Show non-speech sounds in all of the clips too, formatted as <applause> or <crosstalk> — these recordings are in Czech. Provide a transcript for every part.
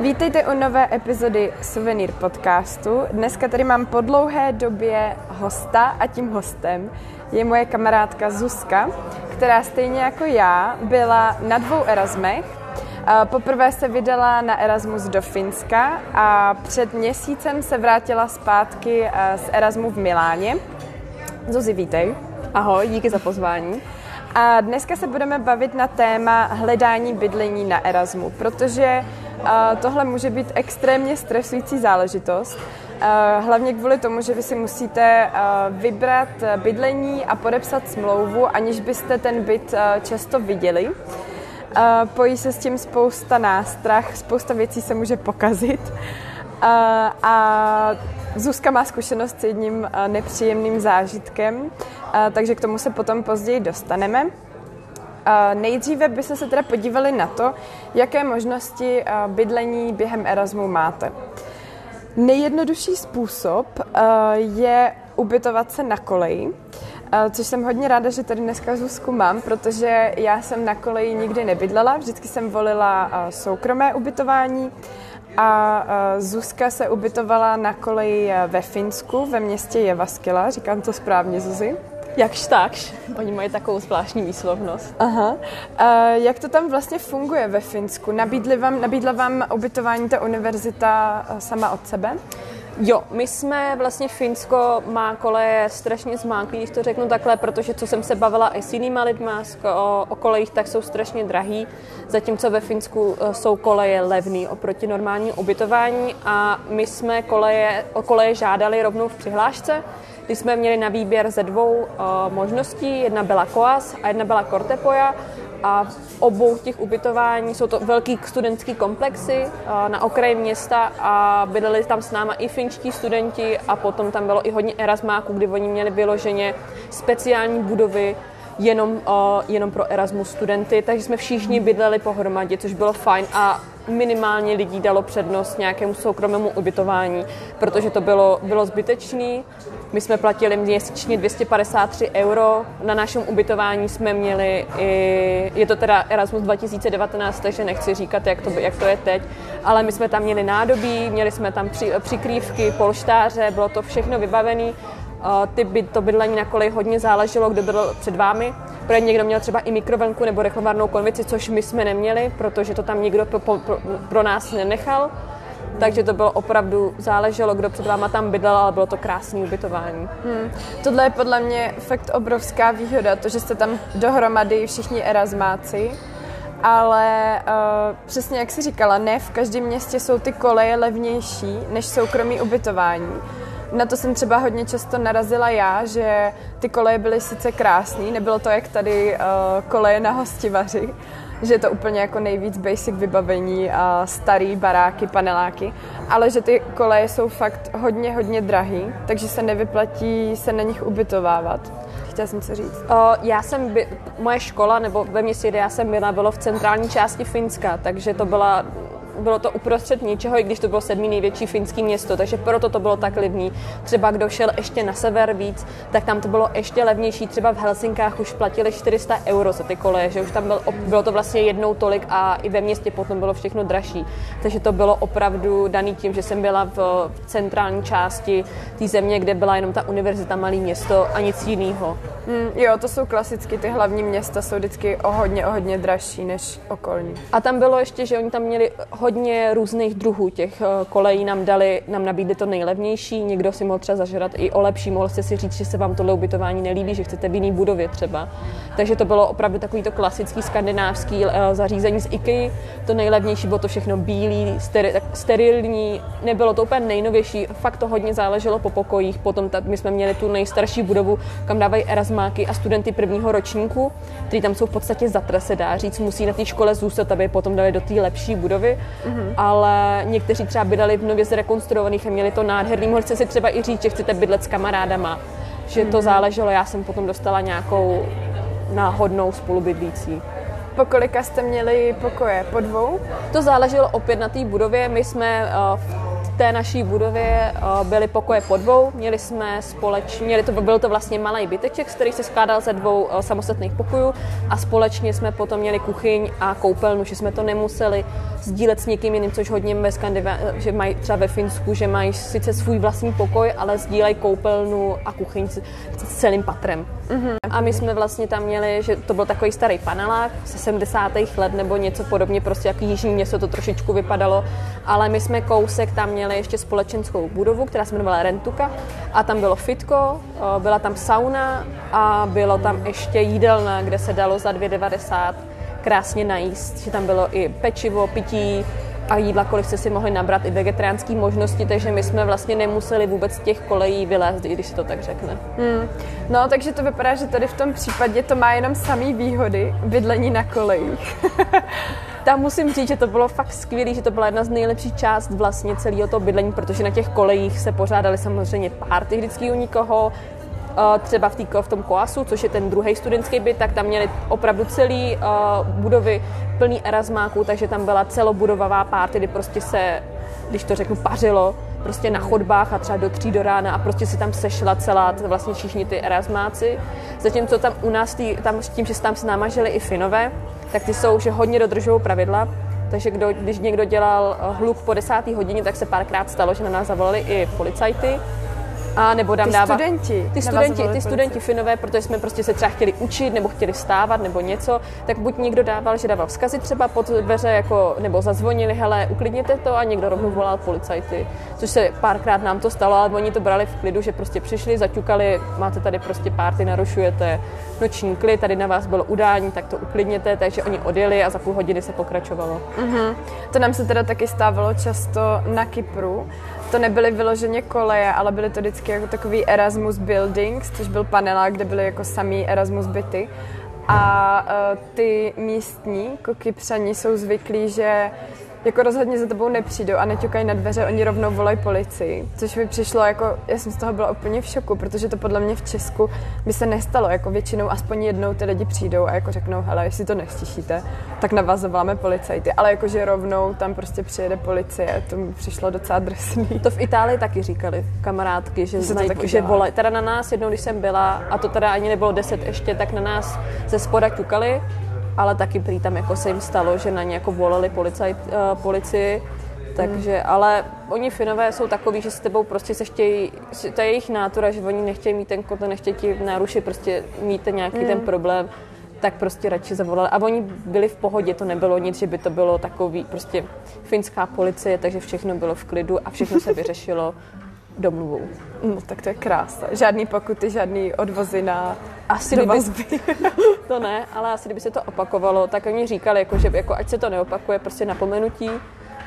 Vítejte u nové epizody Souvenir podcastu. Dneska tady mám po dlouhé době hosta a tím hostem je moje kamarádka Zuzka, která stejně jako já byla na dvou Erasmech. Poprvé se vydala na Erasmus do Finska a před měsícem se vrátila zpátky z Erasmu v Miláně. Zuzi, vítej. Ahoj, díky za pozvání. A dneska se budeme bavit na téma hledání bydlení na Erasmu, protože tohle může být extrémně stresující záležitost. Hlavně kvůli tomu, že vy si musíte vybrat bydlení a podepsat smlouvu, aniž byste ten byt často viděli. Pojí se s tím spousta nástrah, spousta věcí se může pokazit. A Zuzka má zkušenost s jedním nepříjemným zážitkem, takže k tomu se potom později dostaneme. Nejdříve bychom se teda podívali na to, jaké možnosti bydlení během Erasmu máte. Nejjednodušší způsob je ubytovat se na koleji, což jsem hodně ráda, že tady dneska Zuzku mám, protože já jsem na koleji nikdy nebydlela, vždycky jsem volila soukromé ubytování a Zuzka se ubytovala na koleji ve Finsku, ve městě Jevaskila, říkám to správně, Zuzi? Jakž takž. Oni mají takovou zvláštní výslovnost. Aha. A jak to tam vlastně funguje ve Finsku? Nabídli vám, nabídla vám ubytování ta univerzita sama od sebe? Jo, my jsme vlastně Finsko má koleje strašně zmáklý, když to řeknu takhle, protože co jsem se bavila i s jinýma lidma o, o kolejích, tak jsou strašně drahý, zatímco ve Finsku e, jsou koleje levný oproti normální ubytování a my jsme koleje, o koleje žádali rovnou v přihlášce, kdy jsme měli na výběr ze dvou uh, možností. Jedna byla Koas a jedna byla Kortepoja. A v obou těch ubytování jsou to velký studentský komplexy na okraji města a bydleli tam s náma i finští studenti a potom tam bylo i hodně erasmáků, kdy oni měli vyloženě speciální budovy jenom, jenom pro Erasmus studenty, takže jsme všichni bydleli pohromadě, což bylo fajn a minimálně lidí dalo přednost nějakému soukromému ubytování, protože to bylo, bylo zbytečné. My jsme platili měsíčně 253 euro, na našem ubytování jsme měli i, je to teda Erasmus 2019, takže nechci říkat, jak to, jak to je teď, ale my jsme tam měli nádobí, měli jsme tam při, přikrývky, polštáře, bylo to všechno vybavené. Ty by, to bydlení na koleji hodně záleželo, kdo byl před vámi, protože někdo měl třeba i mikrovenku nebo reklamárnou konvici, což my jsme neměli, protože to tam nikdo pro, pro, pro nás nenechal. Takže to bylo opravdu, záleželo, kdo před váma tam bydlel, ale bylo to krásné ubytování. Hmm. Tohle je podle mě fakt obrovská výhoda, to, že jste tam dohromady všichni erasmáci, ale uh, přesně jak jsi říkala, ne v každém městě jsou ty koleje levnější než soukromí ubytování. Na to jsem třeba hodně často narazila já, že ty koleje byly sice krásné, nebylo to jak tady uh, koleje na hostivaři, že je to úplně jako nejvíc basic vybavení a starý baráky, paneláky, ale že ty koleje jsou fakt hodně, hodně drahý, takže se nevyplatí se na nich ubytovávat. Chtěla jsem co říct. O, já jsem, by, moje škola, nebo ve městě, kde já jsem byla, bylo v centrální části Finska, takže to byla bylo to uprostřed ničeho, i když to bylo sedmý největší finský město, takže proto to bylo tak levný. Třeba kdo šel ještě na sever víc, tak tam to bylo ještě levnější. Třeba v Helsinkách už platili 400 euro za ty koleje, že už tam byl, bylo to vlastně jednou tolik a i ve městě potom bylo všechno dražší. Takže to bylo opravdu daný tím, že jsem byla v centrální části té země, kde byla jenom ta univerzita, malé město a nic jiného. Mm, jo, to jsou klasicky, ty hlavní města jsou vždycky o hodně, o hodně dražší než okolní. A tam bylo ještě, že oni tam měli hodně různých druhů těch eh, kolejí, nám dali, nám nabídli to nejlevnější, někdo si mohl třeba zažrat i o lepší, mohl jste si říct, že se vám tohle ubytování nelíbí, že chcete v jiný budově třeba. Takže to bylo opravdu takový to klasický skandinávský eh, zařízení z IKEA, to nejlevnější bylo to všechno bílý, steri, sterilní, nebylo to úplně nejnovější, fakt to hodně záleželo po pokojích, potom ta, my jsme měli tu nejstarší budovu, kam dávají erasmáky a studenty prvního ročníku, kteří tam jsou v podstatě zatr, se dá říct, musí na té škole zůstat, aby potom dali do té lepší budovy mm-hmm. ale někteří třeba bydleli v nově zrekonstruovaných a měli to nádherný. Mohli jste si třeba i říct, že chcete bydlet s kamarádama, že mm-hmm. to záleželo. Já jsem potom dostala nějakou náhodnou spolubydlící. Po kolika jste měli pokoje? Po dvou? To záleželo opět na té budově. My jsme uh, té naší budově byly pokoje po dvou, měli jsme společně, měli to, byl to vlastně malý byteček, který se skládal ze dvou samostatných pokojů a společně jsme potom měli kuchyň a koupelnu, že jsme to nemuseli sdílet s někým jiným, což hodně ve že mají třeba ve Finsku, že mají sice svůj vlastní pokoj, ale sdílejí koupelnu a kuchyň s celým patrem. Mm-hmm. A my jsme vlastně tam měli, že to byl takový starý panelák ze 70. let nebo něco podobně, prostě jak jižní město to trošičku vypadalo, ale my jsme kousek tam měli ještě společenskou budovu, která se jmenovala Rentuka a tam bylo fitko, byla tam sauna a bylo tam ještě jídelna, kde se dalo za 2,90 krásně najíst, že tam bylo i pečivo, pití, a jídla, kolik jste si mohli nabrat, i vegetariánské možnosti, takže my jsme vlastně nemuseli vůbec z těch kolejí vylézt, i když se to tak řekne. Hmm. No, takže to vypadá, že tady v tom případě to má jenom samý výhody bydlení na kolejích. <laughs> Tam musím říct, že to bylo fakt skvělé, že to byla jedna z nejlepších část vlastně celého toho bydlení, protože na těch kolejích se pořádali samozřejmě párty vždycky u nikoho, třeba v, tý, v tom Koasu, což je ten druhý studentský byt, tak tam měli opravdu celý uh, budovy plný erasmáků, takže tam byla celobudová párty, kdy prostě se, když to řeknu, pařilo prostě na chodbách a třeba do tří do rána a prostě se tam sešla celá, vlastně všichni ty erasmáci. Zatímco tam u nás, tý, tam s tím, že se tam s náma žili i Finové, tak ty jsou, že hodně dodržují pravidla, takže kdo, když někdo dělal hluk po desáté hodině, tak se párkrát stalo, že na nás zavolali i policajty, a nebo dám ty dávat... studenti. Ty studenti, ty studenti finové, protože jsme prostě se třeba chtěli učit nebo chtěli vstávat nebo něco, tak buď někdo dával, že dával vzkazy třeba pod dveře, jako, nebo zazvonili, hele, uklidněte to a někdo rovnou volal policajty. Což se párkrát nám to stalo, ale oni to brali v klidu, že prostě přišli, zaťukali, máte tady prostě párty, narušujete noční klid, tady na vás bylo udání, tak to uklidněte, takže oni odjeli a za půl hodiny se pokračovalo. Mm-hmm. To nám se teda taky stávalo často na Kypru, to nebyly vyloženě koleje, ale byly to vždycky jako takový Erasmus Buildings, což byl panelák, kde byly jako samý Erasmus byty. A uh, ty místní kokypřani jsou zvyklí, že jako rozhodně za tebou nepřijdou a neťukají na dveře, oni rovnou volají policii, což mi přišlo jako, já jsem z toho byla úplně v šoku, protože to podle mě v Česku by se nestalo, jako většinou aspoň jednou ty lidi přijdou a jako řeknou, hele, jestli to nestišíte, tak na vás zavoláme policajty, ale jakože rovnou tam prostě přijede policie, to mi přišlo docela drsný. To v Itálii taky říkali kamarádky, že, znají, že volají, teda na nás jednou, když jsem byla, a to teda ani nebylo deset ještě, tak na nás ze spoda ťukali, ale taky prý tam jako se jim stalo, že na ně jako volali policaj, uh, policii, takže, hmm. ale oni Finové jsou takový, že s tebou prostě se chtějí, to je jejich nátura, že oni nechtějí mít ten kotel, nechtějí ti narušit, prostě mít nějaký hmm. ten problém, tak prostě radši zavolali. A oni byli v pohodě, to nebylo nic, že by to bylo takový prostě finská policie, takže všechno bylo v klidu a všechno se vyřešilo domluvou. No tak to je krása. Žádný pokuty, žádný odvozy na asi kdyby, <laughs> to ne, ale asi kdyby se to opakovalo, tak oni říkali, jako, že jako, ať se to neopakuje, prostě napomenutí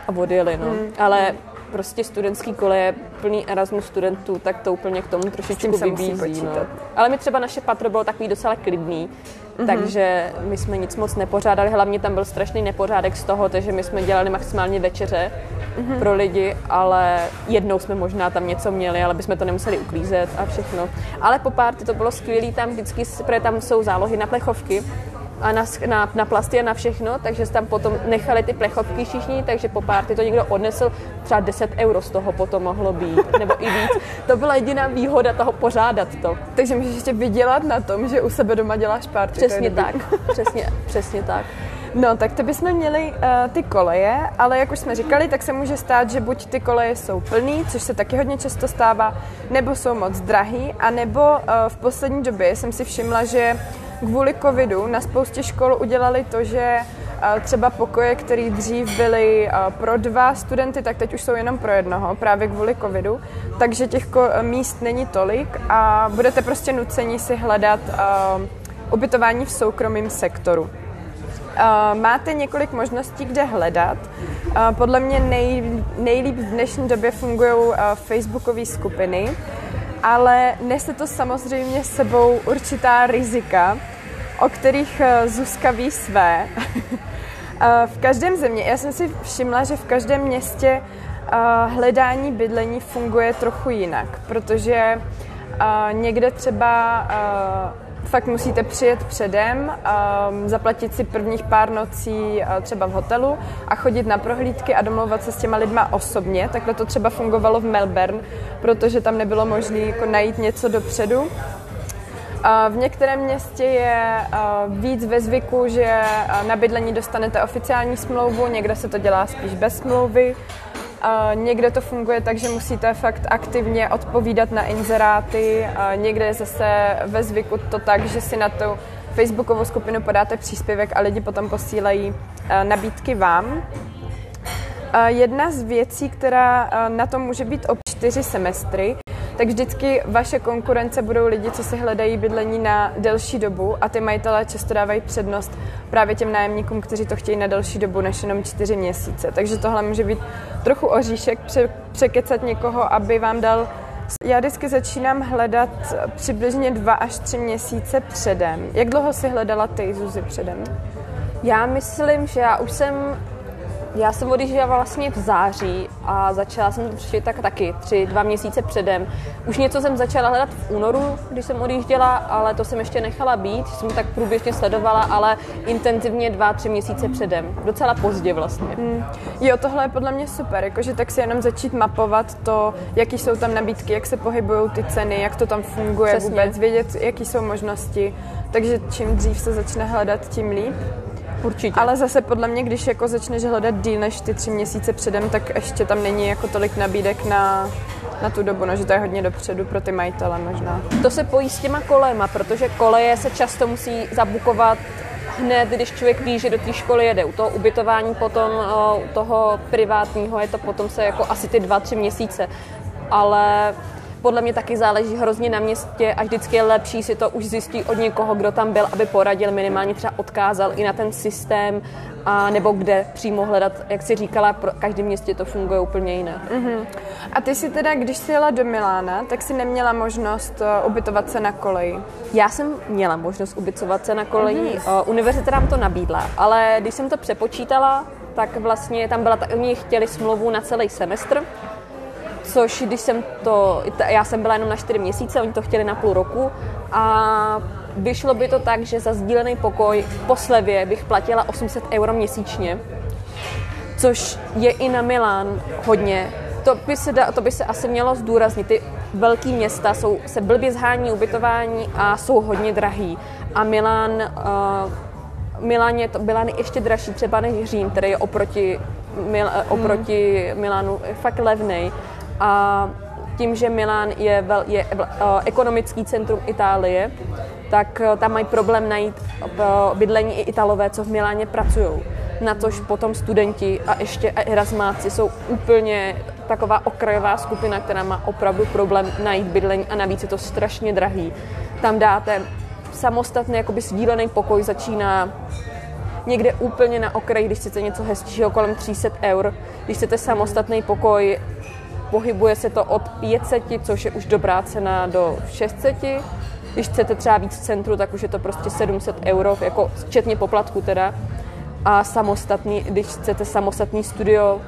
a odjeli. No. Hmm. Ale prostě studentský koleje plný Erasmus studentů, tak to úplně k tomu trošičku vybízí. No. Ale my třeba naše patro bylo takový docela klidný, mm-hmm. takže my jsme nic moc nepořádali, hlavně tam byl strašný nepořádek z toho, takže my jsme dělali maximálně večeře mm-hmm. pro lidi, ale jednou jsme možná tam něco měli, ale bychom to nemuseli uklízet a všechno. Ale po párty to bylo skvělé, tam vždycky, protože tam jsou zálohy na plechovky, a na, na, na plasty a na všechno, takže tam potom nechali ty plechovky všichni, takže po párty to někdo odnesl, třeba 10 euro z toho potom mohlo být, nebo i víc. To byla jediná výhoda toho pořádat to. Takže můžeš ještě vydělat na tom, že u sebe doma děláš párty. Přesně tak, přesně, přesně tak. No, tak to bychom měli uh, ty koleje, ale jak už jsme říkali, tak se může stát, že buď ty koleje jsou plný, což se taky hodně často stává, nebo jsou moc drahý, a nebo uh, v poslední době jsem si všimla, že kvůli covidu na spoustě škol udělali to, že třeba pokoje, které dřív byly pro dva studenty, tak teď už jsou jenom pro jednoho, právě kvůli covidu. Takže těch míst není tolik a budete prostě nuceni si hledat ubytování v soukromém sektoru. Máte několik možností, kde hledat. Podle mě nej, nejlíp v dnešní době fungují facebookové skupiny, ale nese to samozřejmě sebou určitá rizika, o kterých eh, Zuzka ví své. <laughs> Eh, v každém země, já jsem si všimla, že v každém městě eh, hledání bydlení funguje trochu jinak, protože někde třeba fakt musíte přijet předem, um, zaplatit si prvních pár nocí uh, třeba v hotelu a chodit na prohlídky a domlouvat se s těma lidma osobně. Takhle to třeba fungovalo v Melbourne, protože tam nebylo možné jako najít něco dopředu. V některém městě je víc ve zvyku, že na bydlení dostanete oficiální smlouvu, někde se to dělá spíš bez smlouvy. Někde to funguje tak, že musíte fakt aktivně odpovídat na inzeráty. Někde je zase ve zvyku to tak, že si na tu facebookovou skupinu podáte příspěvek a lidi potom posílají nabídky vám. Jedna z věcí, která na tom může být o čtyři semestry, tak vždycky vaše konkurence budou lidi, co si hledají bydlení na delší dobu a ty majitelé často dávají přednost právě těm nájemníkům, kteří to chtějí na delší dobu než jenom čtyři měsíce. Takže tohle může být trochu oříšek, pře- překecat někoho, aby vám dal já vždycky začínám hledat přibližně dva až tři měsíce předem. Jak dlouho si hledala ty, Zuzi, předem? Já myslím, že já už jsem já jsem odjížděla vlastně v září a začala jsem to tak taky tři, dva měsíce předem. Už něco jsem začala hledat v únoru, když jsem odjížděla, ale to jsem ještě nechala být, jsem tak průběžně sledovala, ale intenzivně dva, tři měsíce předem. Docela pozdě vlastně. Hmm. Jo, tohle je podle mě super, jakože tak si jenom začít mapovat to, jaký jsou tam nabídky, jak se pohybují ty ceny, jak to tam funguje Přesně. vůbec, vědět, jaký jsou možnosti. Takže čím dřív se začne hledat, tím líp. Určitě. Ale zase podle mě, když jako začneš hledat díl než ty tři měsíce předem, tak ještě tam není jako tolik nabídek na, na tu dobu, no, že to je hodně dopředu pro ty majitele možná. To se pojí s těma kolema, protože koleje se často musí zabukovat hned, když člověk ví, že do té školy jede. U toho ubytování potom, u toho privátního je to potom se jako asi ty dva, tři měsíce. Ale podle mě taky záleží hrozně na městě a vždycky je lepší si to už zjistit od někoho, kdo tam byl, aby poradil, minimálně třeba odkázal i na ten systém, a nebo kde přímo hledat, jak si říkala, pro každém městě to funguje úplně jinak. Uh-huh. A ty si teda, když jsi jela do Milána, tak si neměla možnost uh, ubytovat se na koleji? Já jsem měla možnost ubytovat se na koleji, uh-huh. uh, univerzita nám to nabídla, ale když jsem to přepočítala, tak vlastně tam byla, oni chtěli smlouvu na celý semestr, což když jsem to, já jsem byla jenom na čtyři měsíce, oni to chtěli na půl roku a vyšlo by to tak, že za sdílený pokoj po slevě bych platila 800 euro měsíčně, což je i na Milán hodně. To by se, da, to by se asi mělo zdůraznit. Ty velké města jsou, se blbě zhání ubytování a jsou hodně drahý. A Milán, uh, Milán je to, Milán je ještě dražší třeba než Řím, který je oproti, Mil, oproti mm. Milánu fakt levnej a tím, že Milán je, vel, je uh, ekonomický centrum Itálie, tak uh, tam mají problém najít uh, bydlení i Italové, co v Miláně pracují. Na tož potom studenti a ještě Erasmáci jsou úplně taková okrajová skupina, která má opravdu problém najít bydlení a navíc je to strašně drahý. Tam dáte samostatný jakoby sdílený pokoj, začíná někde úplně na okraji, když chcete něco hezčího, kolem 300 eur. Když chcete samostatný pokoj, pohybuje se to od 500, což je už dobrá cena, do 600. Když chcete třeba víc v centru, tak už je to prostě 700 euro, jako včetně poplatku teda. A samostatný, když chcete samostatný studio,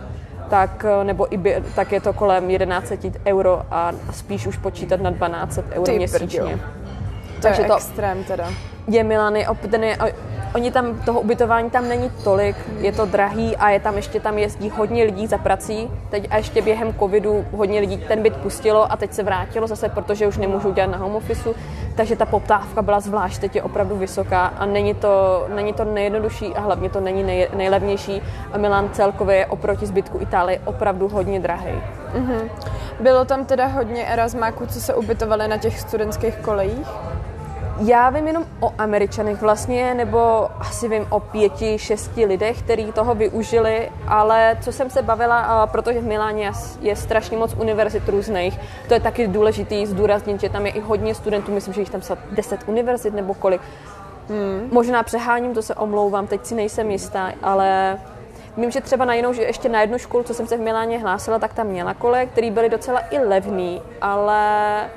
tak, nebo i by, tak je to kolem 11 euro a spíš už počítat na 12 euro Ty měsíčně. Brďo. To Takže je to extrém teda. Je Milany, ten je Oni tam, toho ubytování tam není tolik, je to drahý a je tam ještě tam jezdí hodně lidí za prací. Teď a ještě během covidu hodně lidí ten byt pustilo a teď se vrátilo zase, protože už nemůžou dělat na home office, takže ta poptávka byla zvlášť, teď je opravdu vysoká a není to, není to nejjednodušší a hlavně to není nej, nejlevnější a Milan celkově je oproti zbytku Itálie opravdu hodně drahý. Mm-hmm. Bylo tam teda hodně erasmáků, co se ubytovali na těch studentských kolejích? Já vím jenom o Američanech vlastně, nebo asi vím o pěti, šesti lidech, kteří toho využili, ale co jsem se bavila, protože v Miláně je strašně moc univerzit různých, to je taky důležité zdůraznit, že tam je i hodně studentů, myslím, že jich tam jsou deset univerzit nebo kolik. Hmm. Možná přeháním, to se omlouvám, teď si nejsem jistá, ale Vím, že třeba na jinou, že ještě na jednu školu, co jsem se v Miláně hlásila, tak tam měla kole, který byly docela i levný, ale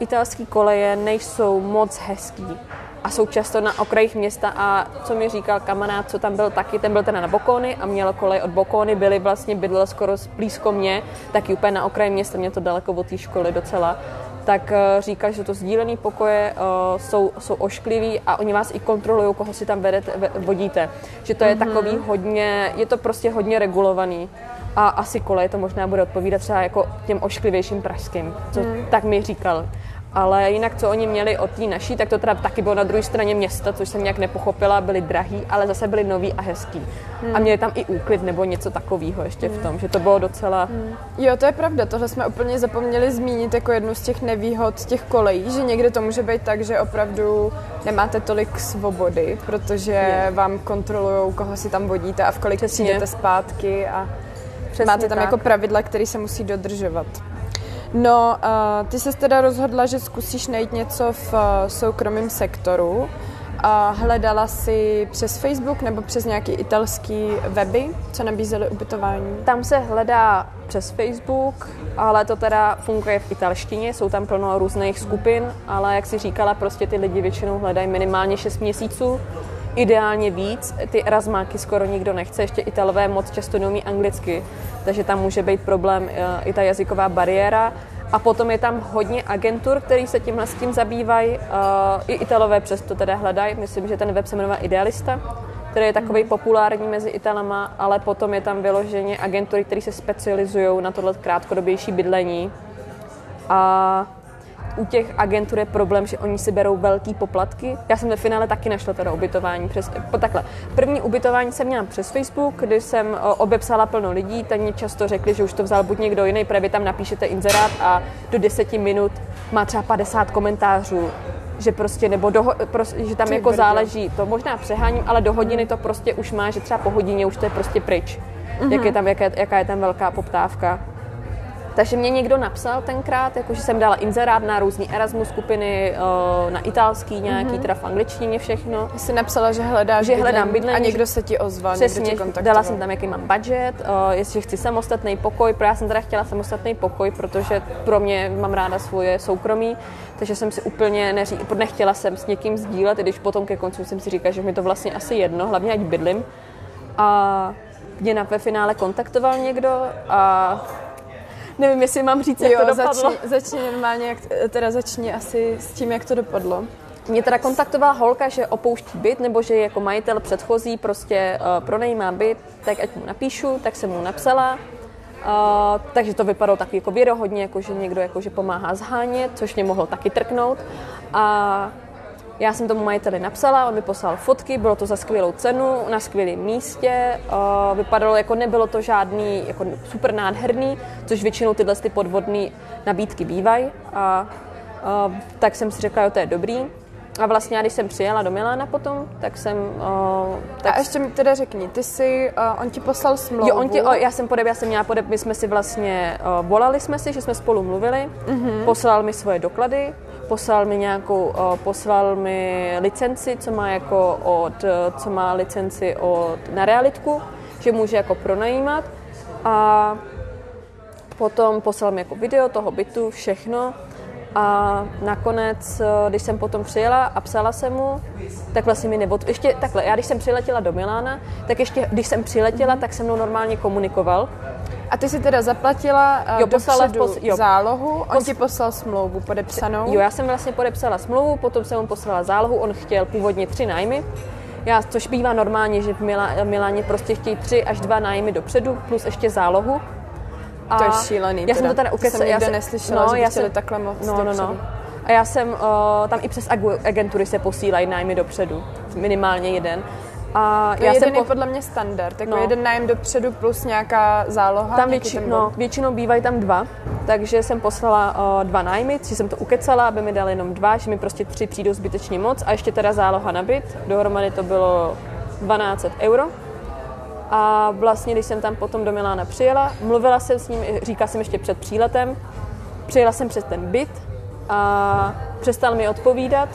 italské koleje nejsou moc hezký a jsou často na okrajích města a co mi říkal kamarád, co tam byl taky, ten byl ten na Bokony a měl kolej od Bokony, byli vlastně, bydlel skoro blízko mě, taky úplně na okraji města, mě to daleko od té školy docela. tak uh, říká, že to sdílené pokoje uh, jsou, jsou ošklivý a oni vás i kontrolují, koho si tam vedete, vodíte. Že to je mm-hmm. takový hodně, je to prostě hodně regulovaný. A asi koleje to možná bude odpovídat třeba jako těm ošklivějším pražským, co mm. tak mi říkal. Ale jinak, co oni měli od té naší, tak to teda taky bylo na druhé straně města, což jsem nějak nepochopila, byli drahý, ale zase byli nový a hezký. Hmm. A měli tam i úklid nebo něco takového ještě hmm. v tom, že to bylo docela... Hmm. Jo, to je pravda, tohle jsme úplně zapomněli zmínit jako jednu z těch nevýhod těch kolejí, že někde to může být tak, že opravdu nemáte tolik svobody, protože je. vám kontrolují, koho si tam vodíte a v kolik Přesně. přijdete zpátky a Přesně máte tam tak. jako pravidla, které se musí dodržovat. No, uh, ty se teda rozhodla, že zkusíš najít něco v uh, soukromém sektoru. A hledala si přes Facebook nebo přes nějaký italský weby, co nabízely ubytování? Tam se hledá přes Facebook, ale to teda funguje v italštině, jsou tam plno různých skupin, ale jak si říkala, prostě ty lidi většinou hledají minimálně 6 měsíců, ideálně víc. Ty razmáky skoro nikdo nechce, ještě Italové moc často neumí anglicky, takže tam může být problém eh, i ta jazyková bariéra. A potom je tam hodně agentur, který se tímhle s tím zabývají. Uh, I Italové přesto teda hledají. Myslím, že ten web se jmenuje Idealista, který je takový populární mezi Italama, ale potom je tam vyloženě agentury, které se specializují na tohle krátkodobější bydlení. A u těch agentur je problém, že oni si berou velký poplatky. Já jsem ve finále taky našla teda ubytování přes, po takhle. První ubytování jsem měla přes Facebook, kdy jsem obepsala plno lidí, tak mě často řekli, že už to vzal buď někdo jiný, protože tam napíšete inzerát a do deseti minut má třeba 50 komentářů že prostě, nebo do, prostě, že tam Ty jako brdě. záleží, to možná přeháním, ale do hodiny to prostě už má, že třeba po hodině už to je prostě pryč. Mm-hmm. Jak je tam, jaká, jaká je tam velká poptávka. Takže mě někdo napsal tenkrát, jakože jsem dala inzerát na různé Erasmus skupiny, eh, na italský nějaký, mm-hmm. teda v angličtině všechno. Jsi napsala, že hledáš že hledám bydlení. A někdo se ti ozval, Přesně, někdo tě dala jsem tam, jaký mám budget, uh, jestli chci samostatný pokoj, protože já jsem teda chtěla samostatný pokoj, protože pro mě mám ráda svoje soukromí, takže jsem si úplně neří, nechtěla jsem s někým sdílet, i když potom ke konci jsem si říkala, že mi to vlastně asi jedno, hlavně ať bydlím. A mě na ve finále kontaktoval někdo a Nevím, jestli mám říct, jak jo, to dopadlo. Začni, začni normálně, jak, teda začni asi s tím, jak to dopadlo. Mě teda kontaktovala holka, že opouští byt, nebo že jako majitel předchozí prostě uh, pronajímá byt, tak ať mu napíšu, tak jsem mu napsala. Uh, takže to vypadalo tak jako věrohodně, jako že někdo jako, že pomáhá zhánět, což mě mohlo taky trknout. A já jsem tomu majiteli napsala, on mi poslal fotky, bylo to za skvělou cenu, na skvělém místě, uh, vypadalo jako nebylo to žádný jako super nádherný, což většinou tyhle ty podvodné nabídky bývají. A uh, tak jsem si řekla, jo, to je dobrý. A vlastně, když jsem přijela do Milána potom, tak jsem... Uh, tak... A ještě mi teda řekni, ty jsi, uh, on ti poslal smlouvu? Jo, on ti, uh, já jsem podeb, já jsem měla podeb, my jsme si vlastně, uh, volali jsme si, že jsme spolu mluvili, mm-hmm. poslal mi svoje doklady, poslal mi nějakou, uh, poslal mi licenci, co má jako od, co má licenci od, na realitku, že může jako pronajímat a potom poslal mi jako video toho bytu, všechno a nakonec, eh, když jsem potom přijela a psala jsem mu, tak vlastně mi nebo Ještě takhle, já když jsem přiletěla do Milána, tak ještě když jsem přiletěla, tak se mnou normálně komunikoval. A ty si teda zaplatila uh, jo, poslala pos, jo. zálohu, on pos, ti poslal smlouvu podepsanou? Jo, já jsem vlastně podepsala smlouvu, potom jsem mu poslala zálohu, on chtěl původně tři nájmy, já, což bývá normálně, že v Milá, Miláně prostě chtějí tři až dva nájmy dopředu, plus ještě zálohu. A to je šílený. Já jsem to teda ukecala. Já jsem neslyšela, no, že já jsem, takhle moc no, no, no. A já jsem, uh, tam i přes agentury se posílají nájmy dopředu, minimálně jeden. A to já je jsem po... podle mě standard, jako no. jeden nájem dopředu plus nějaká záloha. Tam větši... no, většinou bývají tam dva, takže jsem poslala uh, dva nájmy, si jsem to ukecala, aby mi dali jenom dva, že mi prostě tři přijdou zbytečně moc a ještě teda záloha na byt, dohromady to bylo 12 euro. A vlastně, když jsem tam potom do Milána přijela, mluvila jsem s ním, říkala jsem ještě před příletem, přijela jsem přes ten byt a přestal mi odpovídat.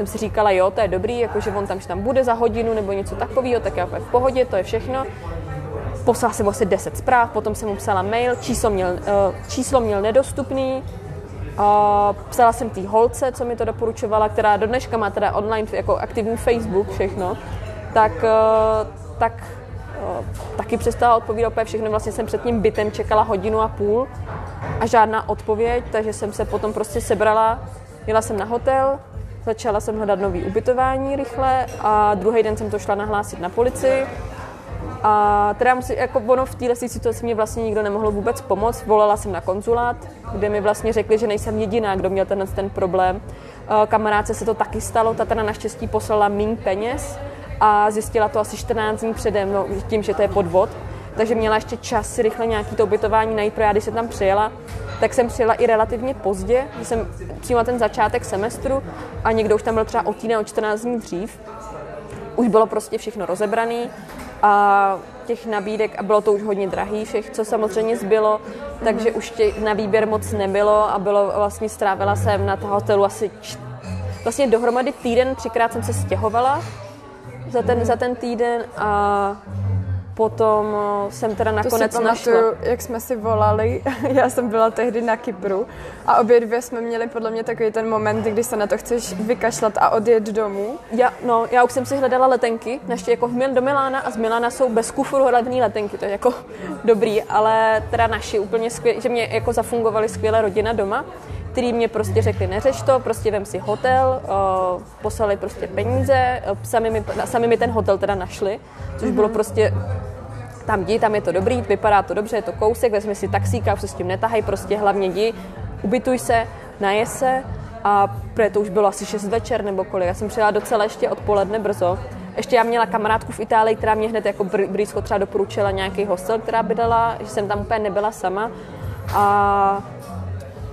Jsem si říkala, jo, to je dobrý, jakože on tam, tam bude za hodinu nebo něco takového, tak já v pohodě, to je všechno. Poslala jsem asi 10 zpráv, potom jsem mu psala mail, číslo měl, uh, číslo měl nedostupný, uh, psala jsem té holce, co mi to doporučovala, která do dneška má teda online jako aktivní Facebook, všechno, tak, uh, tak taky přestala odpovídat úplně všechno. Vlastně jsem před tím bytem čekala hodinu a půl a žádná odpověď, takže jsem se potom prostě sebrala, jela jsem na hotel, začala jsem hledat nový ubytování rychle a druhý den jsem to šla nahlásit na policii. A teda musím, jako ono v této situaci mě vlastně nikdo nemohl vůbec pomoct. Volala jsem na konzulát, kde mi vlastně řekli, že nejsem jediná, kdo měl ten, ten problém. Kamarádce se to taky stalo, ta teda naštěstí poslala méně peněz a zjistila to asi 14 dní předem, no, tím, že to je podvod. Takže měla ještě čas si rychle nějaký to ubytování najít, pro já když jsem tam přijela, tak jsem přijela i relativně pozdě, že jsem přijímala ten začátek semestru a někdo už tam byl třeba o týden, o 14 dní dřív. Už bylo prostě všechno rozebraný a těch nabídek, a bylo to už hodně drahý, všech, co samozřejmě zbylo, takže už tě, na výběr moc nebylo a bylo vlastně strávila jsem na hotelu asi vlastně dohromady týden, třikrát jsem se stěhovala za ten, za ten týden a potom eh, jsem teda nakonec to si pamatuju, našla. jak jsme si volali, <laughs> já jsem byla tehdy na Kypru a obě dvě jsme měli podle mě takový ten moment, kdy se na to chceš vykašlat a odjet domů. Já, no, já už jsem si hledala letenky, naště jako do Milána a z Milána jsou bez kufru hledný letenky, to je jako <laughs> dobrý, ale teda naši úplně skvělé, že mě jako zafungovaly skvěle rodina doma, který mě prostě řekli, neřeš to, prostě vem si hotel, uh, poslali prostě peníze, uh, sami, mi, sami mi ten hotel teda našli, což mm-hmm. bylo prostě tam jdi, tam je to dobrý, vypadá to dobře, je to kousek, vezmi si taxíka, už se s tím netahaj, prostě hlavně jdi, ubytuj se, naje se a protože to už bylo asi 6 večer nebo kolik. Já jsem přijela docela ještě odpoledne brzo. Ještě já měla kamarádku v Itálii, která mě hned jako blízko třeba doporučila nějaký hostel, která by dala, že jsem tam úplně nebyla sama. A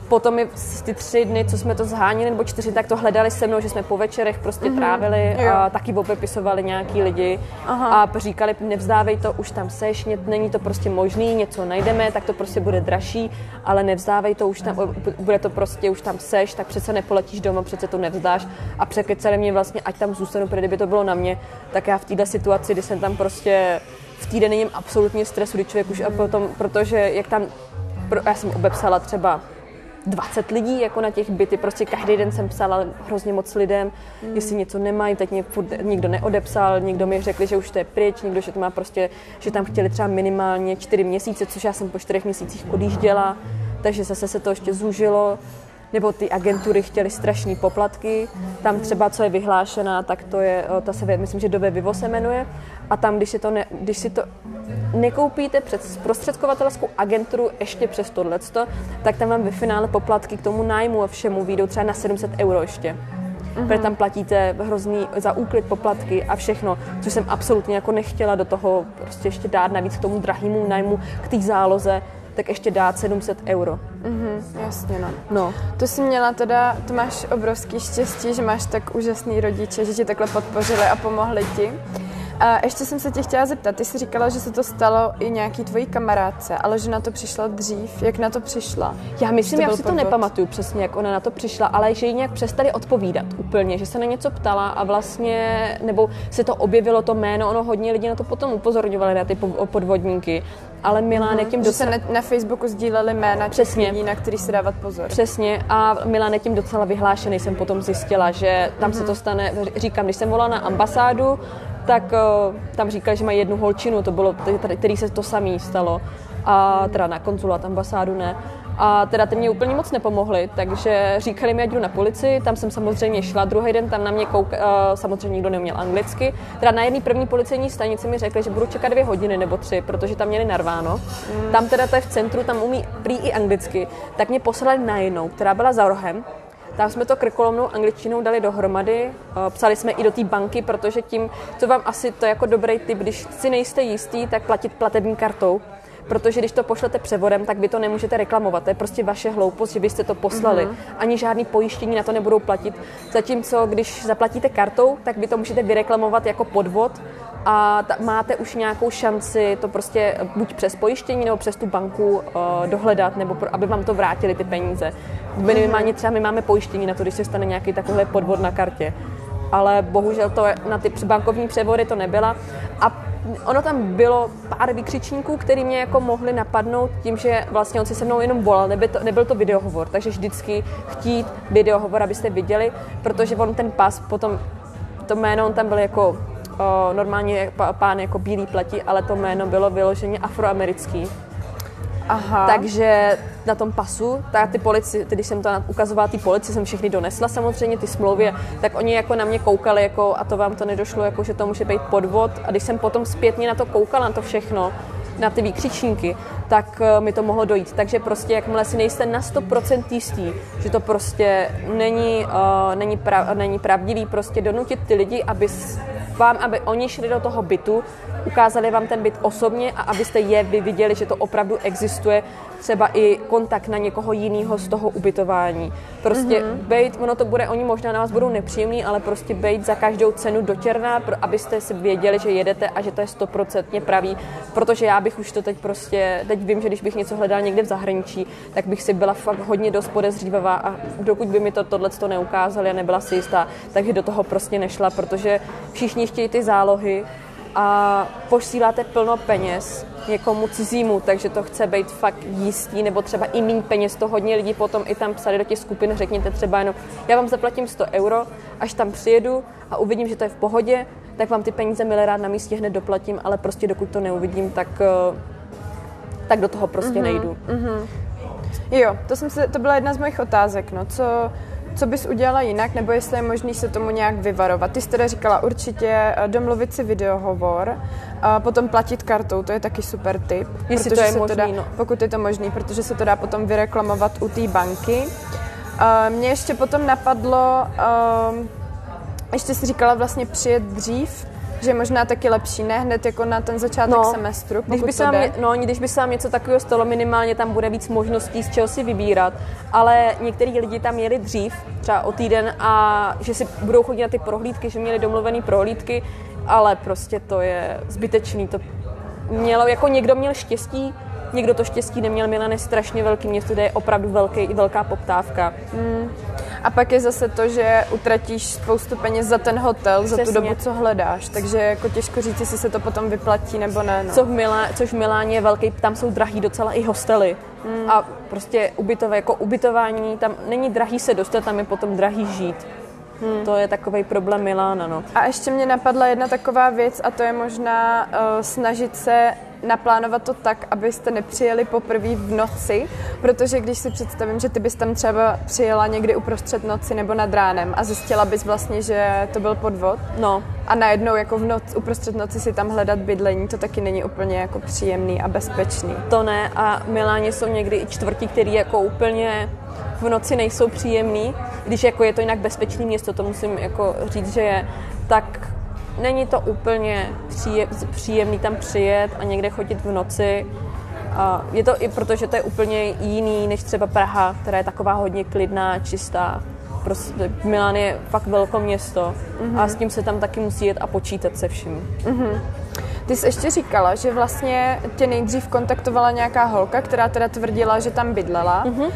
potom mi ty tři dny, co jsme to zhánili, nebo čtyři, tak to hledali se mnou, že jsme po večerech prostě mm-hmm. trávili jo. a taky obepisovali nějaký lidi Aha. a říkali, nevzdávej to, už tam seš, není to prostě možný, něco najdeme, tak to prostě bude dražší, ale nevzdávej to, už tam, bude to prostě, už tam seš, tak přece nepoletíš doma, přece to nevzdáš a překecali mě vlastně, ať tam zůstanu, protože kdyby to bylo na mě, tak já v této situaci, kdy jsem tam prostě v týden není absolutně stresu, kdy člověk už a potom, protože jak tam, já jsem obepsala třeba 20 lidí jako na těch byty, prostě každý den jsem psala hrozně moc lidem, mm. jestli něco nemají, teď mě furt nikdo neodepsal, někdo mi řekli, že už to je pryč, někdo, že to má prostě, že tam chtěli třeba minimálně 4 měsíce, což já jsem po 4 měsících odjížděla, takže zase se to ještě zúžilo nebo ty agentury chtěly strašní poplatky. Tam třeba, co je vyhlášená, tak to je, ta se, myslím, že Dove Vivo se jmenuje. A tam, když si to, ne, když si to nekoupíte přes zprostředkovatelskou agenturu ještě přes tohleto, tak tam vám ve finále poplatky k tomu nájmu a všemu výjdou třeba na 700 euro ještě. Mm-hmm. Protože tam platíte hrozný za úklid poplatky a všechno, což jsem absolutně jako nechtěla do toho prostě ještě dát navíc k tomu drahému nájmu, k té záloze, tak ještě dát 700 euro. Mm-hmm, jasně, no. no. To jsi měla teda, to máš obrovský štěstí, že máš tak úžasný rodiče, že ti takhle podpořili a pomohli ti. A ještě jsem se tě chtěla zeptat, ty jsi říkala, že se to stalo i nějaký tvojí kamarádce, ale že na to přišla dřív. Jak na to přišla? Já myslím, já si to nepamatuju přesně, jak ona na to přišla, ale že jí nějak přestali odpovídat úplně, že se na něco ptala a vlastně, nebo se to objevilo to jméno, ono hodně lidí na to potom upozorňovali na ty podvodníky, ale Miláne tím docela... Že se na, Facebooku sdíleli jména Přesně. lidí, na který se dávat pozor. Přesně a Miláne tím docela vyhlášený jsem potom zjistila, že tam mm-hmm. se to stane, říkám, když jsem volala na ambasádu, tak uh, tam říkali, že mají jednu holčinu, to bylo, který se to samý stalo. A teda na konzulát, ambasádu ne. A teda ty mě úplně moc nepomohli, takže říkali mi, ať jdu na policii, tam jsem samozřejmě šla, druhý den tam na mě kouk, uh, samozřejmě nikdo neuměl anglicky. Teda na jedné první policejní stanici mi řekli, že budu čekat dvě hodiny nebo tři, protože tam měli narváno. Mm. Tam teda to je v centru, tam umí prý i anglicky, tak mě poslali na jinou, která byla za rohem, tam jsme to krkolomnou angličtinou dali dohromady, eh, psali jsme i do té banky, protože tím, co vám asi to je jako dobrý tip, když si nejste jistý, tak platit platební kartou, protože když to pošlete převodem, tak vy to nemůžete reklamovat. To je prostě vaše hloupost, že byste to poslali. Mm-hmm. Ani žádný pojištění na to nebudou platit. Zatímco, když zaplatíte kartou, tak vy to můžete vyreklamovat jako podvod a ta, máte už nějakou šanci to prostě buď přes pojištění nebo přes tu banku uh, dohledat, nebo pro, aby vám to vrátili ty peníze. Minimálně třeba my máme pojištění na to, když se stane nějaký takový podvod na kartě. Ale bohužel to na ty bankovní převody to nebyla. A ono tam bylo pár vykřičníků, který mě jako mohli napadnout tím, že vlastně on si se mnou jenom volal, nebyl to, nebyl to videohovor, takže vždycky chtít videohovor, abyste viděli, protože on ten pas potom, to jméno, on tam byl jako o, normálně pán jako bílý pleti, ale to jméno bylo vyloženě afroamerický. Aha. Takže na tom pasu, tak ty polici, když jsem to ukazovala ty polici, jsem všechny donesla samozřejmě, ty smlouvy, tak oni jako na mě koukali, jako, a to vám to nedošlo, jako, že to může být podvod. A když jsem potom zpětně na to koukala, na to všechno, na ty výkřičníky, tak eh, mi to mohlo dojít. Takže prostě jakmile si nejste na 100% jistý, že to prostě není, uh, není, pra, není pravdivý, prostě donutit ty lidi, aby vám, aby oni šli do toho bytu, ukázali vám ten byt osobně a abyste je vy viděli, že to opravdu existuje, třeba i kontakt na někoho jiného z toho ubytování. Prostě mm-hmm. bejt, ono to bude, oni možná na vás budou nepříjemný, ale prostě bejt za každou cenu dotěrná, abyste si věděli, že jedete a že to je stoprocentně pravý, protože já bych už to teď prostě, teď vím, že když bych něco hledal někde v zahraničí, tak bych si byla fakt hodně dost podezřívavá a dokud by mi to tohle to neukázali a nebyla si jistá, takže do toho prostě nešla, protože všichni chtějí ty zálohy, a posíláte plno peněz někomu cizímu, takže to chce být fakt jistý, nebo třeba i méně peněz, to hodně lidí potom i tam psali do těch skupin, řekněte třeba jenom, já vám zaplatím 100 euro, až tam přijedu a uvidím, že to je v pohodě, tak vám ty peníze milé rád na místě hned doplatím, ale prostě dokud to neuvidím, tak, eh, tak do toho prostě mm-hmm, nejdu. Mm-hmm. Jo, to, jsem se, to byla jedna z mojich otázek, no, co, co bys udělala jinak, nebo jestli je možný se tomu nějak vyvarovat. Ty jsi teda říkala určitě eh, domluvit si videohovor, a potom platit kartou, to je taky super tip. Jestli to je možný, dá, no. Pokud je to možný, protože se to dá potom vyreklamovat u té banky. Uh, mě ještě potom napadlo, uh, ještě si říkala vlastně přijet dřív, že je možná taky lepší, ne hned jako na ten začátek no, semestru, když by, se vám, no, když by se vám něco takového stalo, minimálně tam bude víc možností, z čeho si vybírat, ale některý lidi tam jeli dřív, třeba o týden, a že si budou chodit na ty prohlídky, že měli domluvené prohlídky, ale prostě to je zbytečný, to mělo, jako někdo měl štěstí, někdo to štěstí neměl, Milan je strašně velký město, kde je opravdu velký, velká poptávka. Mm. A pak je zase to, že utratíš spoustu peněz za ten hotel, Přesně. za tu dobu, co hledáš. Takže jako těžko říct, jestli se to potom vyplatí nebo ne. No. Co v Milá, což v Miláně je velký, tam jsou drahý docela i hostely. Hmm. A prostě ubytové, jako ubytování, tam není drahý se dostat, tam je potom drahý žít. Hmm. To je takový problém Milána. No. A ještě mě napadla jedna taková věc a to je možná uh, snažit se naplánovat to tak, abyste nepřijeli poprvé v noci, protože když si představím, že ty bys tam třeba přijela někdy uprostřed noci nebo nad ránem a zjistila bys vlastně, že to byl podvod. No. A najednou jako v noc, uprostřed noci si tam hledat bydlení, to taky není úplně jako příjemný a bezpečný. To ne a Miláně jsou někdy i čtvrti, který jako úplně v noci nejsou příjemný, když jako je to jinak bezpečné město, to musím jako říct, že je, tak není to úplně příjemný tam přijet a někde chodit v noci. A je to i proto, že to je úplně jiný než třeba Praha, která je taková hodně klidná, čistá. Prostě Milán je fakt velké město mm-hmm. a s tím se tam taky musí jet a počítat se vším. Mm-hmm. Ty jsi ještě říkala, že vlastně tě nejdřív kontaktovala nějaká holka, která teda tvrdila, že tam bydlela. Mm-hmm.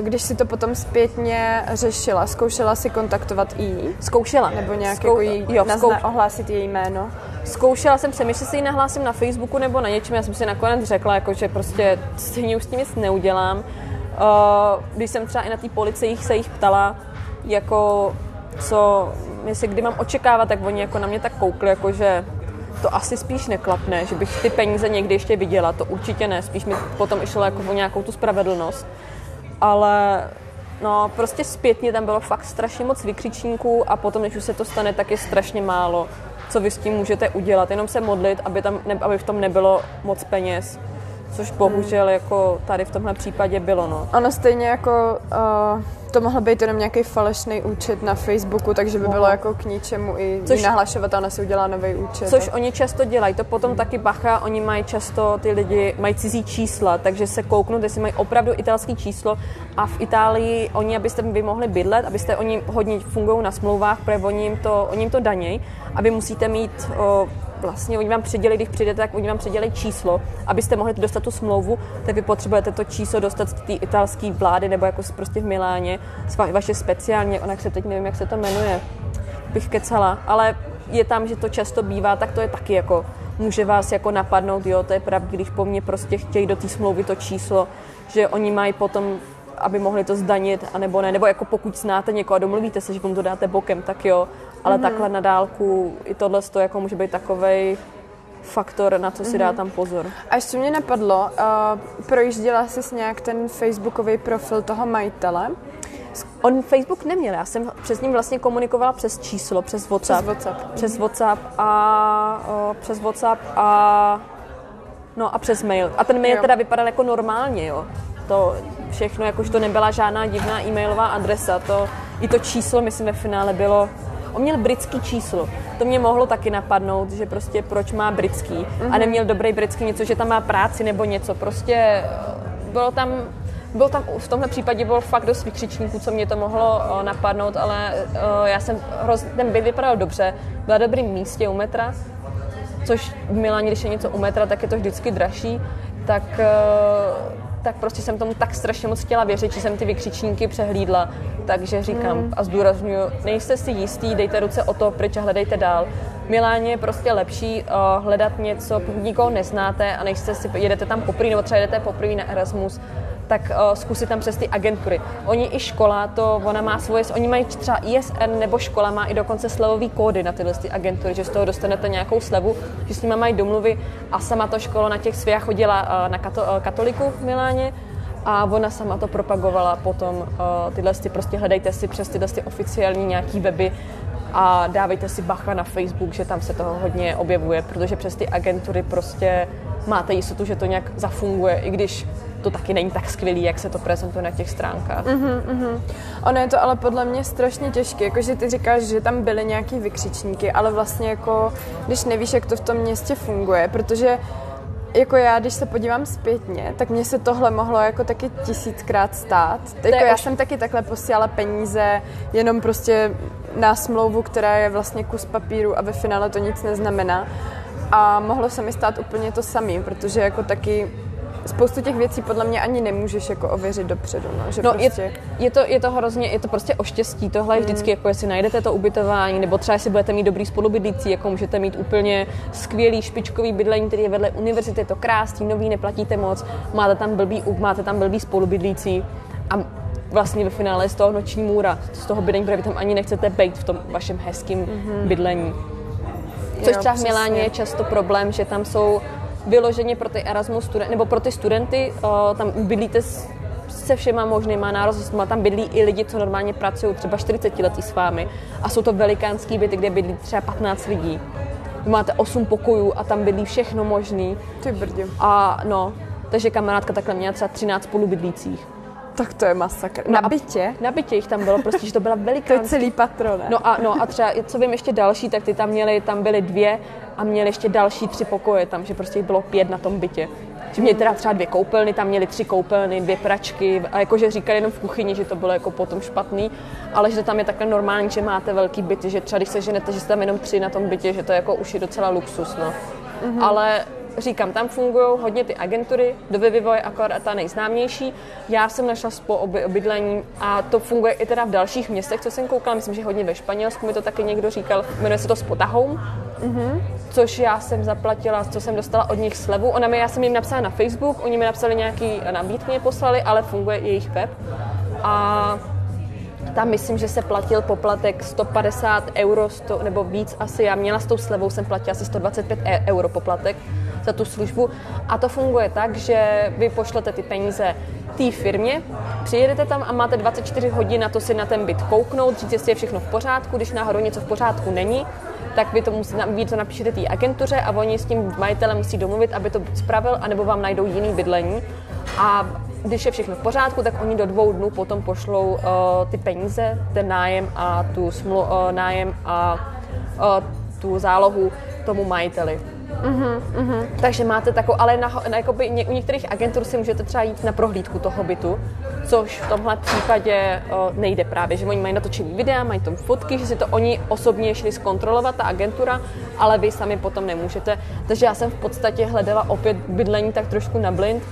Když si to potom zpětně řešila, zkoušela si kontaktovat i jí? Zkoušela. Nebo nějak Zkou... jako jí jo, nazna- zkou... ohlásit její jméno? Zkoušela jsem se, jestli si ji nahlásím na Facebooku nebo na něčem. Já jsem si nakonec řekla, jako, že prostě stejně už s tím nic neudělám. Když jsem třeba i na té policii se jich ptala, jako co, jestli kdy mám očekávat, tak oni jako na mě tak koukli, jako že to asi spíš neklapne, že bych ty peníze někdy ještě viděla, to určitě ne, spíš mi potom išlo jako o nějakou tu spravedlnost. Ale no, prostě zpětně tam bylo fakt strašně moc vykřičníků a potom, když už se to stane, tak je strašně málo, co vy s tím můžete udělat. Jenom se modlit, aby, tam, ne, aby v tom nebylo moc peněz což bohužel jako tady v tomhle případě bylo. No. Ono stejně jako uh, to mohl být jenom nějaký falešný účet na Facebooku, takže by bylo jako k ničemu i což, nahlašovat a ona si udělá nový účet. Což tak. oni často dělají, to potom taky bacha, oni mají často, ty lidi mají cizí čísla, takže se kouknout, jestli mají opravdu italský číslo a v Itálii oni, abyste vy mohli bydlet, abyste oni hodně fungují na smlouvách, protože oni jim to, oni jim to daněj a vy musíte mít o, vlastně oni vám předělí, když přijdete, tak oni vám předělají číslo, abyste mohli dostat tu smlouvu, tak vy potřebujete to číslo dostat z té italské vlády nebo jako prostě v Miláně, vaše speciálně, onak se teď nevím, jak se to jmenuje, bych kecala, ale je tam, že to často bývá, tak to je taky jako, může vás jako napadnout, jo, to je pravda, když po mně prostě chtějí do té smlouvy to číslo, že oni mají potom aby mohli to zdanit, anebo ne, nebo jako pokud znáte někoho a domluvíte se, že vám to dáte bokem, tak jo, ale mm-hmm. takhle na dálku i tohle to jako může být takovej faktor, na co si dá tam pozor. A ještě mě napadlo, uh, projížděla jsi nějak ten facebookový profil toho majitele? On Facebook neměl, já jsem přes ním vlastně komunikovala přes číslo, přes WhatsApp. Přes WhatsApp. Přes WhatsApp a, o, přes WhatsApp a no a přes mail. A ten mail Jo. teda vypadal jako normálně, jo. To všechno, jakož to nebyla žádná divná e-mailová adresa, to, i to číslo, myslím, ve finále bylo, on měl britský číslo. To mě mohlo taky napadnout, že prostě proč má britský Mhm. a neměl dobrý britský něco, že tam má práci nebo něco. Prostě eh, bylo tam bylo tam, v tomhle případě bylo fakt dost vykřičníků, co mě to mohlo o, napadnout, ale o, já jsem, hroz, ten byt vypadal dobře, byl na dobrým místě u metra, což v Miláně, když je něco u metra, tak je to vždycky dražší, tak, eh, tak prostě jsem tomu tak strašně moc chtěla věřit, že jsem ty vykřičníky přehlídla. Takže říkám Hmm. a zdůraznuju, nejste si jistý, dejte ruce o to pryč a hledejte dál. Miláně je prostě lepší eh, hledat něco, pokud nikoho neznáte a nejste si, jedete tam poprvé, nebo třeba jedete poprvé na Erasmus, tak uh, zkusit tam přes ty agentury. Oni i škola, to ona má svoje, oni mají třeba ISN nebo škola má i dokonce slevový kódy na tyhle ty agentury, že z toho dostanete nějakou slevu, že s nimi mají domluvy a sama to škola na těch svých chodila uh, na kato, uh, katoliku v Miláně a ona sama to propagovala potom uh, tyhle ty, prostě hledejte si přes tyhle ty oficiální nějaký weby a dávejte si bacha na Facebook, že tam se toho hodně objevuje, protože přes ty agentury prostě máte jistotu, že to nějak zafunguje, i když to taky není tak skvělý, jak se to prezentuje na těch stránkách. Mm-hmm. Ono je to ale podle mě strašně těžké, jakože ty říkáš, že tam byly nějaký vykřičníky, ale vlastně jako, když nevíš, jak to v tom městě funguje, protože jako já, když se podívám zpětně, tak mně se tohle mohlo jako taky tisíckrát stát. Jako já jsem taky takhle posílala peníze jenom prostě na smlouvu, která je vlastně kus papíru a ve finále to nic neznamená. A mohlo se mi stát úplně to samé, protože jako taky spoustu těch věcí podle mě ani nemůžeš jako ověřit dopředu, no, že No, prostě... je, je, to, je to hrozně, je to prostě o štěstí. Tohle je vždycky, jako jestli najdete to ubytování, nebo třeba jestli budete mít dobrý spolubydlící, jako můžete mít úplně skvělý špičkový bydlení, který je vedle univerzity, je to krásný, nový, neplatíte moc, máte tam blbý, máte tam blbý spolubydlící a vlastně ve finále z toho noční můra, z toho bydlení, protože vy tam ani nechcete být v tom vašem hezkém mm-hmm. bydlení. Což Jo, třeba v. Miláně je často problém, že tam jsou vyloženě pro ty Erasmus student, nebo pro ty studenty, o, tam bydlíte s, se všema možnýma nározdostma, tam bydlí i lidi, co normálně pracují třeba 40 letí s vámi a jsou to velikánský byty, kde bydlí třeba 15 lidí. Vy máte 8 pokojů a tam bydlí všechno možný Ty brdě. a no, takže kamarádka takhle měla třeba 13 spolubydlících. Tak to je masakr. No Na bytě? Na bytě jich tam bylo prostě, že to byla <laughs> To je celý patro, ne? No a, no a třeba, co vím ještě další, tak ty tam měli, tam byly dvě a měli ještě další tři pokoje tam, že prostě jich bylo pět na tom bytě. Že měli teda třeba dvě koupelny, tam měli tři koupelny, dvě pračky a jakože říkali jenom v kuchyni, že to bylo jako potom špatný, ale že to tam je takhle normální, že máte velký byty, že třeba když se ženete, že jste tam jenom tři na tom bytě, že to je jako už je docela luxus, no. Mm-hmm. Ale říkám, tam fungují hodně ty agentury, doby vývoje akorát ta nejznámější. Já jsem našla spolu oby, bydlení a to funguje i teda v dalších městech, co jsem koukala, myslím, že hodně ve Španělsku mi to taky někdo říkal, jmenuje se to Spota Home, mm-hmm. což já jsem zaplatila, co jsem dostala od nich slevu. Ona mi, já jsem jim napsala na Facebook, oni mi napsali nějaký nabídky, mě poslali, ale funguje i jejich web. A tam myslím, že se platil poplatek 150 euro, 100, nebo víc asi. Já měla s tou slevou, jsem platila asi 125 e- euro poplatek za tu službu. A to funguje tak, že vy pošlete ty peníze té firmě, přijedete tam a máte 24 hodin na to si na ten byt kouknout, říct, jestli je všechno v pořádku. Když náhodou něco v pořádku není, tak vy to, musí, vy to napíšete té agentuře a oni s tím majitelem musí domluvit, aby to spravil, anebo vám najdou jiný bydlení. A když je všechno v pořádku, tak oni do dvou dnů potom pošlou uh, ty peníze, ten nájem a tu smlu, uh, nájem a uh, tu zálohu tomu majiteli. Uh-huh. Takže máte takovou, ale na, na jakoby, ně, u některých agentur si můžete třeba jít na prohlídku toho bytu, což v tomhle případě uh, nejde právě, že oni mají natočený videa, mají tam fotky, že si to oni osobně šli zkontrolovat, ta agentura, ale vy sami potom nemůžete. Takže já jsem v podstatě hledala opět bydlení tak trošku na blind,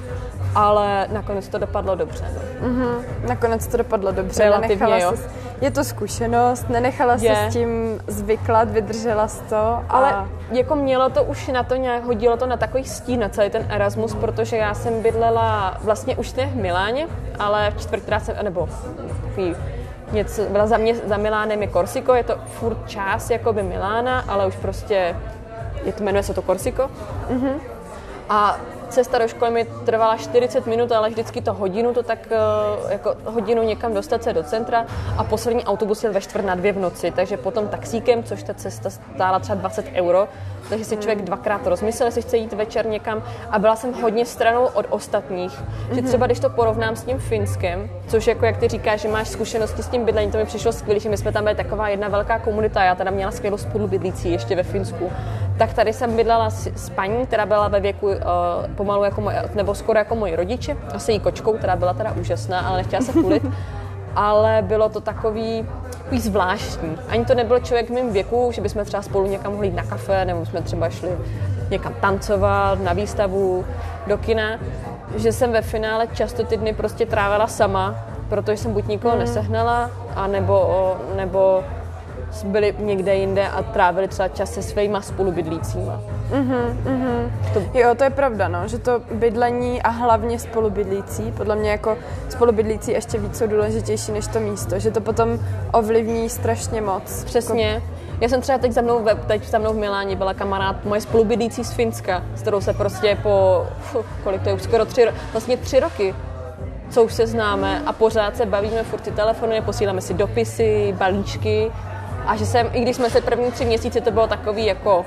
ale nakonec to dopadlo dobře. No. Nakonec to dopadlo dobře. Relativně, nenechala jo. ses- je to zkušenost, nenechala se s tím zvyklat, vydržela z to. A... Ale jako mělo to už na to nějak, hodilo to na takový stín na celý ten Erasmus, protože já jsem bydlela vlastně už ne v Miláně, ale v čtvrt, která jsem, nebo takový něco, byla za, mě, za Milánem je Korsiko, je to furt část jakoby Milána, ale už prostě je to, jmenuje se to Korsiko. Mm-hmm. A cesta do školy mi trvala 40 minut, ale vždycky to hodinu, to tak eh, jako hodinu někam dostat se do centra. A poslední autobus jel ve čtvrt na dvě v noci, takže potom taxíkem, což ta cesta stála třeba 20 euro, takže si člověk dvakrát rozmyslel, jestli chce jít večer někam a byla jsem hodně stranou od ostatních, mm-hmm. že třeba když to porovnám s tím Finskem, což jako jak ty říkáš, že máš zkušenosti s tím bydlením, to mi přišlo skvělé, že my jsme tam byli taková jedna velká komunita, já teda měla skvělou spolubydlící ještě ve Finsku, tak tady jsem bydlela s, s paní, která byla ve věku uh, pomalu jako moje, nebo skoro jako moji rodiče, asi jí kočkou, která byla teda úžasná, ale nechtěla se kulit. <laughs> ale bylo to takový, takový zvláštní. Ani to nebyl člověk v mém věku, že bychom třeba spolu někam mohli jít na kafe, nebo jsme třeba šli někam tancovat, na výstavu, do kina. Že jsem ve finále často ty dny prostě trávila sama, protože jsem buď nikoho hmm. nesehnala, anebo, nebo byli někde jinde a trávili třeba čas se svýma spolubydlícíma. Mm-hmm, mm-hmm. To... Jo, to je pravda, no, že to bydlení a hlavně spolubydlící, podle mě jako spolubydlící ještě víc jsou důležitější než to místo, že to potom ovlivní strašně moc. Přesně. Jako... Já jsem třeba teď za mnou, teď za mnou v Miláně byla kamarád moje spolubydlící z Finska, s kterou se prostě po, kolik to je už skoro tři, vlastně tři roky co už se známe a pořád se bavíme, furt ty telefony, posíláme si dopisy, balíčky a že jsem, i když jsme se první tři měsíce, to bylo takový jako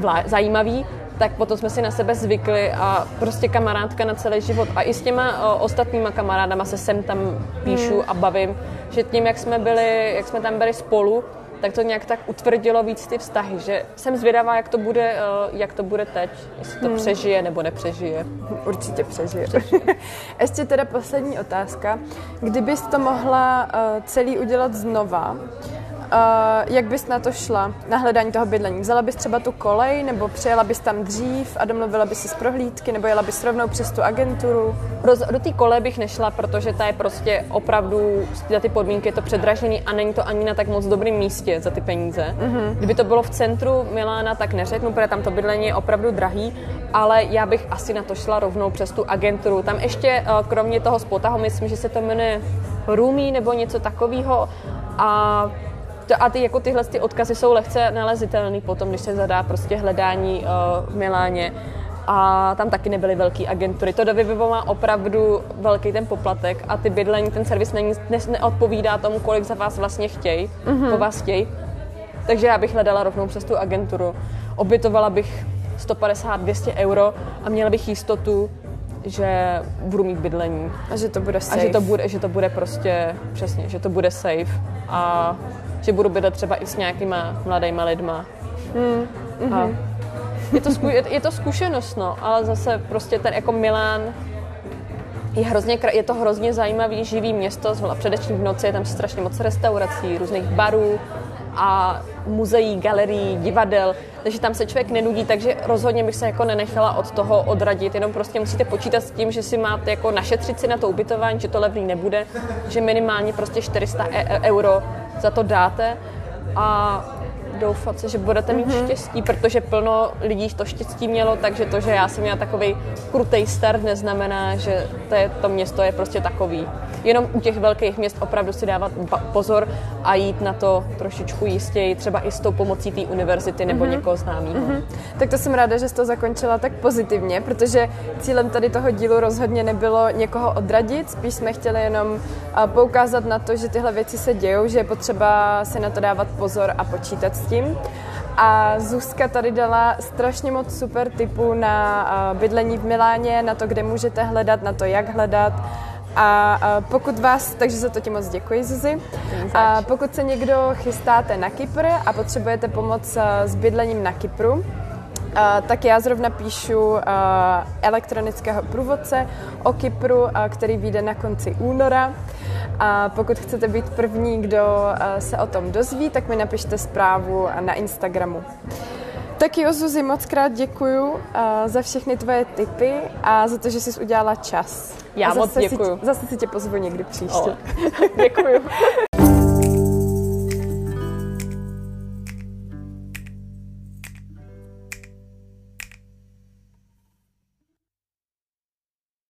zvlá- zajímavý, tak potom jsme si na sebe zvykli a prostě kamarádka na celý život. A i s těma o, ostatníma kamarádama se sem tam píšu hmm. a bavím, že tím, jak jsme byli, jak jsme tam byli spolu, tak to nějak tak utvrdilo víc ty vztahy, že jsem zvědavá, jak to bude, jak to bude teď, jestli to hmm. přežije nebo nepřežije. <laughs> Určitě přežije. přežije. <laughs> Ještě teda poslední otázka. Kdybys to mohla celý udělat znova, Uh, jak bys na to šla, na hledání toho bydlení? Vzala bys třeba tu kolej, nebo přijela bys tam dřív a domluvila bys si z prohlídky, nebo jela bys rovnou přes tu agenturu? Do té koleje bych nešla, protože ta je prostě opravdu, za ty podmínky je to předražený a není to ani na tak moc dobrém místě za ty peníze. Mm-hmm. Kdyby to bylo v centru Milána, tak neřeknu, protože tam to bydlení je opravdu drahý, ale já bych asi na to šla rovnou přes tu agenturu. Tam ještě, eh, kromě toho spotahu, myslím, že se to jmenuje Rumi nebo něco takového a a ty, jako tyhle ty odkazy jsou lehce nalezitelné potom, když se zadá prostě hledání uh, v Miláně. A tam taky nebyly velké agentury. To do Vivivo má opravdu velký ten poplatek a ty bydlení, ten servis není, ne, neodpovídá tomu, kolik za vás vlastně chtějí, mm-hmm. po vás chtějí. Takže já bych hledala rovnou přes tu agenturu. Obytovala bych 150-200 euro a měla bych jistotu, že budu mít bydlení. A že to bude safe. A že to bude, že to bude prostě, přesně, že to bude safe. A že budu bydlet třeba i s nějakýma mladýma lidma. Hmm. A mhm. je, to zku, je, je to zkušenost, no, ale zase prostě ten jako Milán je, hrozně, je to hrozně zajímavý, živý město, především v noci je tam strašně moc restaurací, různých barů a muzeí, galerií, divadel, takže tam se člověk nenudí, takže rozhodně bych se jako nenechala od toho odradit, jenom prostě musíte počítat s tím, že si máte jako našetřit si na to ubytování, že to levný nebude, že minimálně prostě 400 e, e- euro za to dáte a doufat se, že budete mít mm-hmm. štěstí, protože plno lidí to štěstí mělo, takže to, že já jsem měla takový krutej start, neznamená, že to, je, to město je prostě takový. Jenom u těch velkých měst opravdu si dávat pozor a jít na to trošičku jistěji, třeba i s tou pomocí té univerzity nebo mm-hmm. někoho známého. Mm-hmm. Tak to jsem ráda, že jsi to zakončila tak pozitivně, protože cílem tady toho dílu rozhodně nebylo někoho odradit, spíš jsme chtěli jenom poukázat na to, že tyhle věci se dějou, že je potřeba si na to dávat pozor a počítat s tím. A Zuzka tady dala strašně moc super tipů na bydlení v Miláně, na to, kde můžete hledat, na to, jak hledat. A pokud vás, takže za to ti moc děkuji, Zuzi. A pokud se někdo chystáte na Kypr a potřebujete pomoc s bydlením na Kypru, Uh, tak já zrovna píšu uh, elektronického průvodce o Kypru, uh, který vyjde na konci února. A pokud chcete být první, kdo se o tom dozví, tak mi napište zprávu na Instagramu. Tak jo, Zuzi, moc krát děkuju uh, za všechny tvoje tipy a za to, že jsi udělala čas. Já moc děkuju. Si, zase si tě pozvu někdy příště. <laughs> děkuju. <laughs>